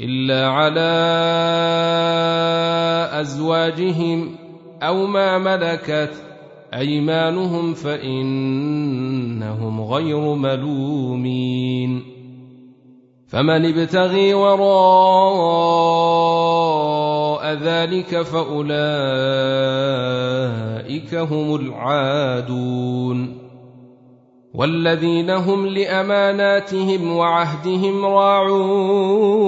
إلا على أزواجهم أو ما ملكت أيمانهم فإنهم غير ملومين. فمن ابتغي وراء ذلك فأولئك هم العادون. والذين هم لأماناتهم وعهدهم راعون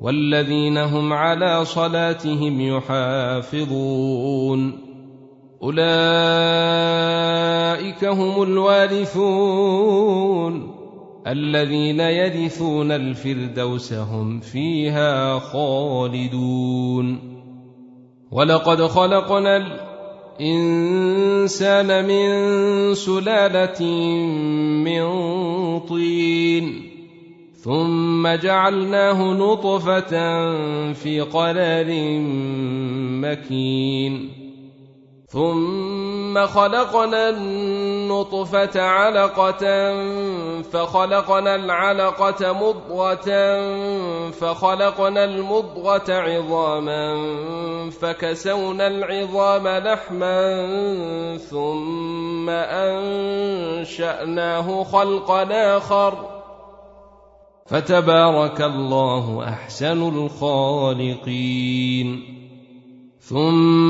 والذين هم على صلاتهم يحافظون أولئك هم الوارثون الذين يرثون الفردوس هم فيها خالدون ولقد خلقنا الإنسان من سلالة من طين ثم جعلناه نطفة في قرار مكين ثم خلقنا النطفة علقة فخلقنا العلقة مضغة فخلقنا المضغة عظاما فكسونا العظام لحما ثم أنشأناه خلقا آخر فتبارك الله أحسن الخالقين ثم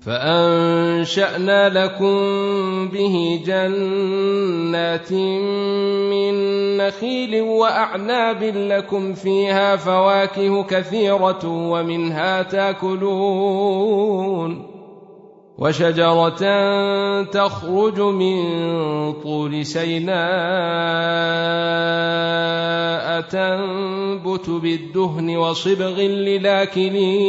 فأنشأنا لكم به جنات من نخيل وأعناب لكم فيها فواكه كثيرة ومنها تاكلون وشجرة تخرج من طول سيناء تنبت بالدهن وصبغ للآكلين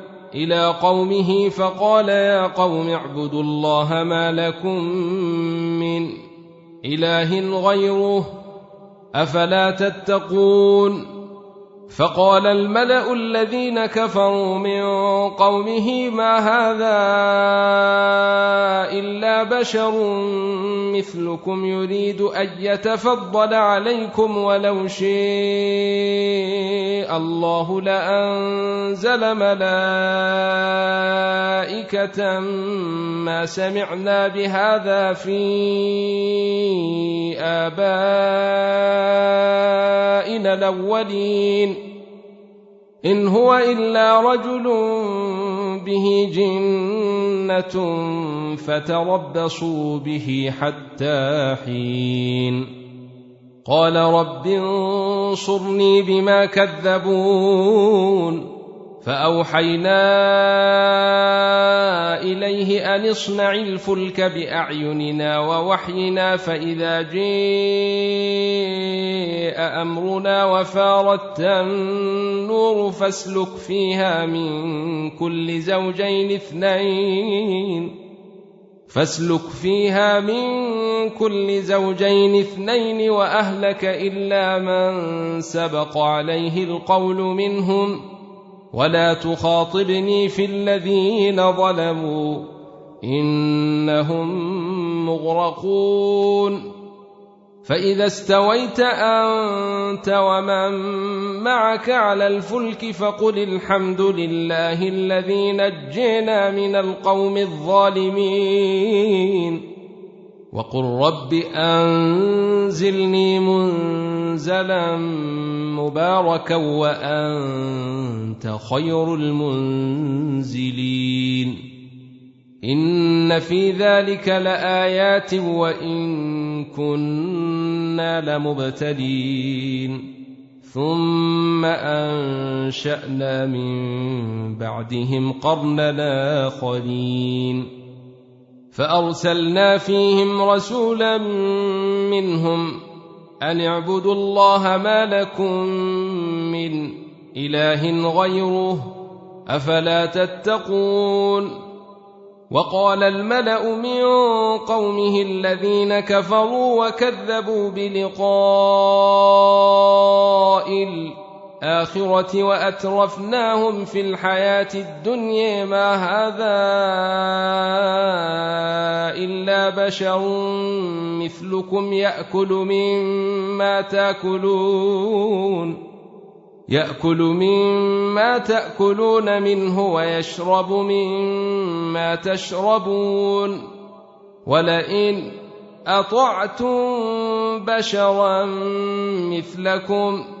إلى قومه فقال يا قوم اعبدوا الله ما لكم من إله غيره أفلا تتقون فقال الملأ الذين كفروا من قومه ما هذا إلا بشر مثلكم يريد أن يتفضل عليكم ولو شيء الله لأنزل ملائكة ما سمعنا بهذا في آبائنا الأولين إن هو إلا رجل به جنة فتربصوا به حتى حين. قال رب انصرني بما كذبون. فأوحينا إليه أن اصنع الفلك بأعيننا ووحينا فإذا جاء أمرنا وفارت النور فاسلك فيها من كل زوجين اثنين فاسلك فيها من كل زوجين اثنين وأهلك إلا من سبق عليه القول منهم ولا تخاطبني في الذين ظلموا إنهم مغرقون. فإذا استويت أنت ومن معك على الفلك فقل الحمد لله الذي نجينا من القوم الظالمين. وقل رب أنزلني منزلا مباركا وأنت خير المنزلين. إن في ذلك لآيات وإن كنا لمبتلين. ثم أنشأنا من بعدهم قرننا آخرين. فأرسلنا فيهم رسولا منهم أن اعبدوا الله ما لكم من إله غيره أفلا تتقون وقال الملأ من قومه الذين كفروا وكذبوا بلقاء الآخرة وأترفناهم في الحياة الدنيا. ما هذا إلا بشر مثلكم يأكل مما تأكلون. يأكل مما تأكلون منه ويشرب مما تشربون. ولئن أطعتم بشرا مثلكم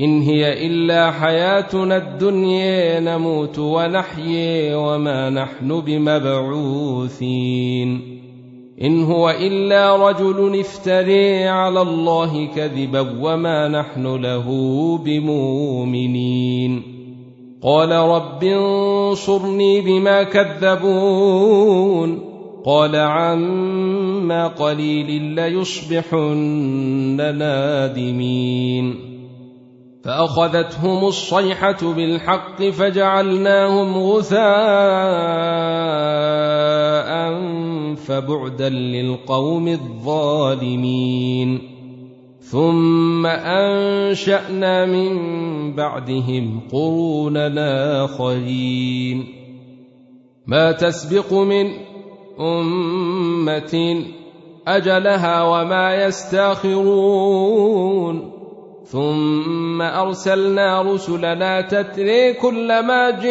إن هي إلا حياتنا الدنيا نموت ونحيي وما نحن بمبعوثين. إن هو إلا رجل افتري على الله كذبا وما نحن له بمؤمنين. قال رب انصرني بما كذبون. قال عما قليل ليصبحن نادمين. فأخذتهم الصيحة بالحق فجعلناهم غثاء فبعدا للقوم الظالمين. ثم أنشأنا من بعدهم قروننا آخرين. ما تسبق من أمة أجلها وما يستأخرون. ثم أرسلنا رسلنا تتري كلما جاء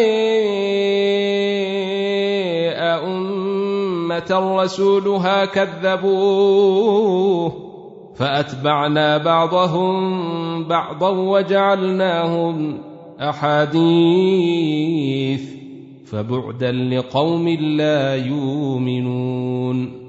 أمة رسولها كذبوه فأتبعنا بعضهم بعضا وجعلناهم أحاديث فبعدا لقوم لا يؤمنون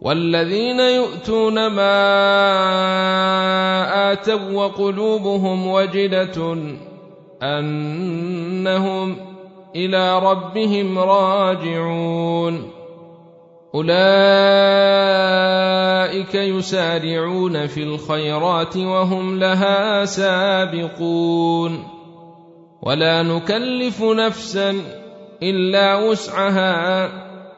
والذين يؤتون ما آتوا وقلوبهم وجله أنهم إلى ربهم راجعون. أولئك يسارعون في الخيرات وهم لها سابقون. ولا نكلف نفسا إلا وسعها.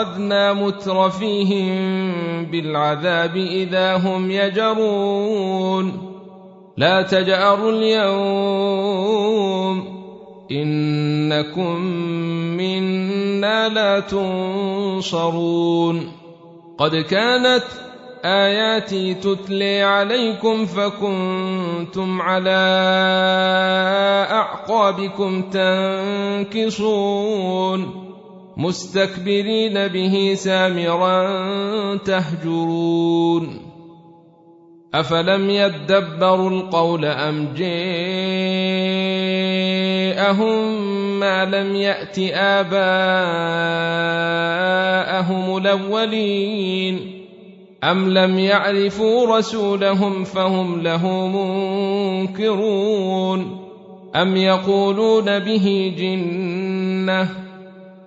أخذنا مترفيهم بالعذاب إذا هم يجرون. لا تجأروا اليوم. إنكم منا لا تنصرون. قد كانت آياتي تتلي عليكم فكنتم على أعقابكم تنكصون. مستكبرين به سامرا تهجرون. أفلم يدبروا القول أم جاءهم ما لم يأت آباءهم الأولين؟ أم لم يعرفوا رسولهم فهم له منكرون؟ أم يقولون به جنة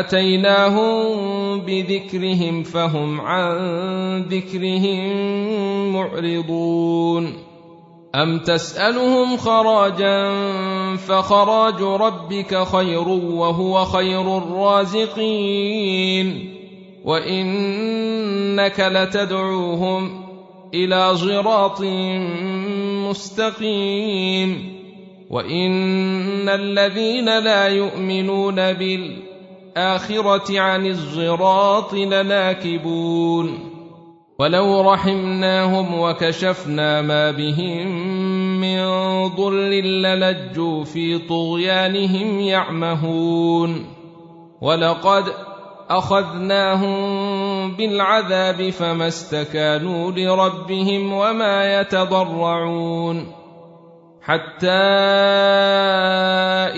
أتيناهم بذكرهم فهم عن ذكرهم معرضون. أم تسألهم خراجا فخراج ربك خير وهو خير الرازقين. وإنك لتدعوهم إلى صراط مستقيم. وإن الذين لا يؤمنون بال الآخرة عن الصراط لناكبون. ولو رحمناهم وكشفنا ما بهم من ضر للجوا في طغيانهم يعمهون. ولقد أخذناهم بالعذاب فما استكانوا لربهم وما يتضرعون. حتى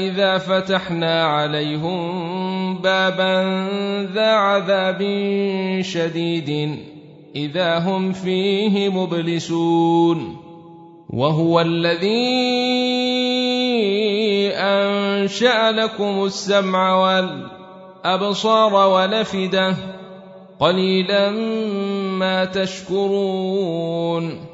إذا فتحنا عليهم بابا ذا عذاب شديد إذا هم فيه مبلسون. وهو الذي أنشأ لكم السمع والأبصار والافده قليلا ما تشكرون.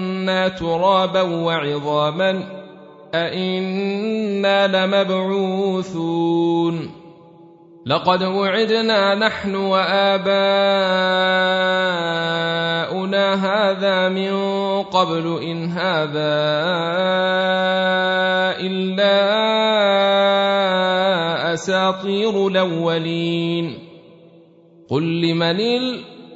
ترابا وعظاما أإنا لمبعوثون لقد وعدنا نحن وآباؤنا هذا من قبل إن هذا إلا أساطير الأولين قل لمن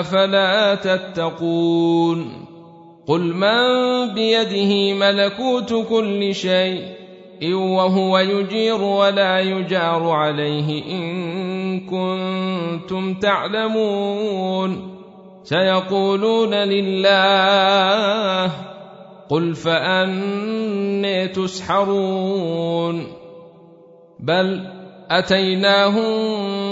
أفلا تتقون قل من بيده ملكوت كل شيء وهو يجير ولا يجار عليه إن كنتم تعلمون سيقولون لله قل فأني تسحرون بل أتيناهم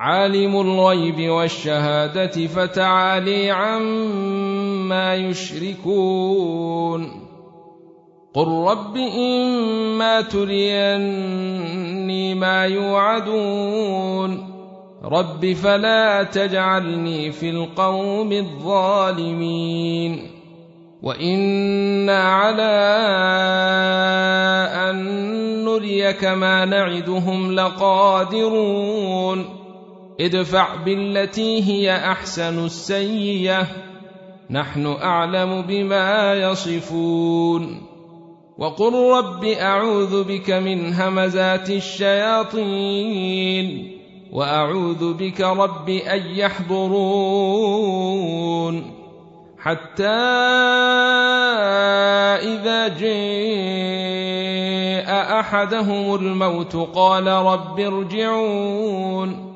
عالم الغيب والشهادة فتعالي عما يشركون. قل رب إما تريني ما يوعدون. رب فلا تجعلني في القوم الظالمين. وإنا على أن نريك ما نعدهم لقادرون. ادفع بالتي هي أحسن السيئة. نحن أعلم بما يصفون. وقل رب أعوذ بك من همزات الشياطين. وأعوذ بك رب أن يحضرون. حتى إذا جاء أحدهم الموت قال رب ارجعون.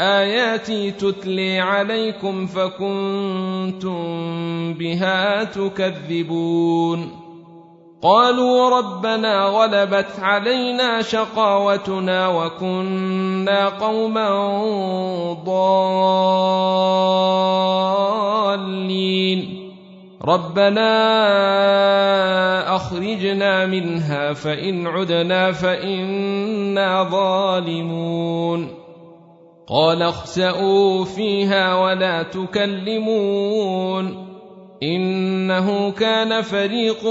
آياتي تتلي عليكم فكنتم بها تكذبون. قالوا ربنا غلبت علينا شقاوتنا وكنا قوما ضالين. ربنا أخرجنا منها فإن عدنا فإنا ظالمون. قال اخسئوا فيها ولا تكلمون إنه كان فريق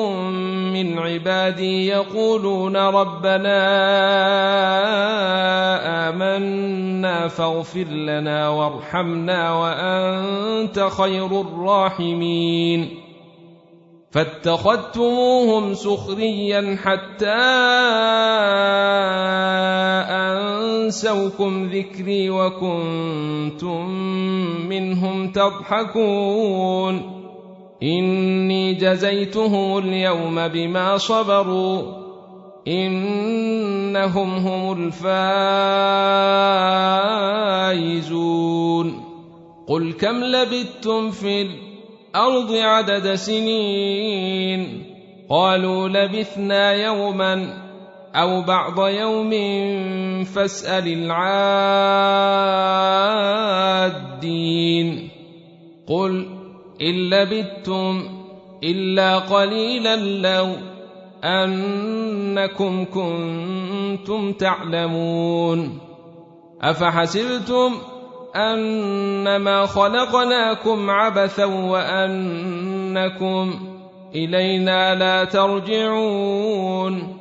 من عبادي يقولون ربنا آمنا فاغفر لنا وارحمنا وأنت خير الراحمين. فاتخذتموهم سخريا حتى أنسوكم ذكري وكنتم منهم تضحكون. إني جزيتهم اليوم بما صبروا. إنهم هم الفائزون. قل كم لبثتم في الأرض عدد سنين؟ قالوا لبثنا يوما أو بعض يوم فاسأل العادين. قل إن لبثتم إلا قليلا لو أنكم كنتم تعلمون. أفحسبتم أنما خلقناكم عبثا وأنكم إلينا لا ترجعون.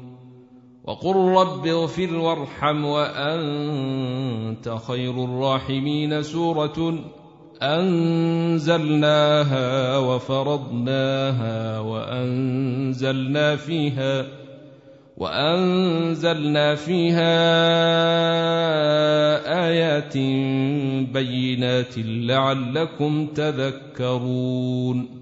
وقل رب اغفر وارحم وأنت خير الراحمين سورة أنزلناها وفرضناها وأنزلنا فيها وأنزلنا فيها آيات بينات لعلكم تذكرون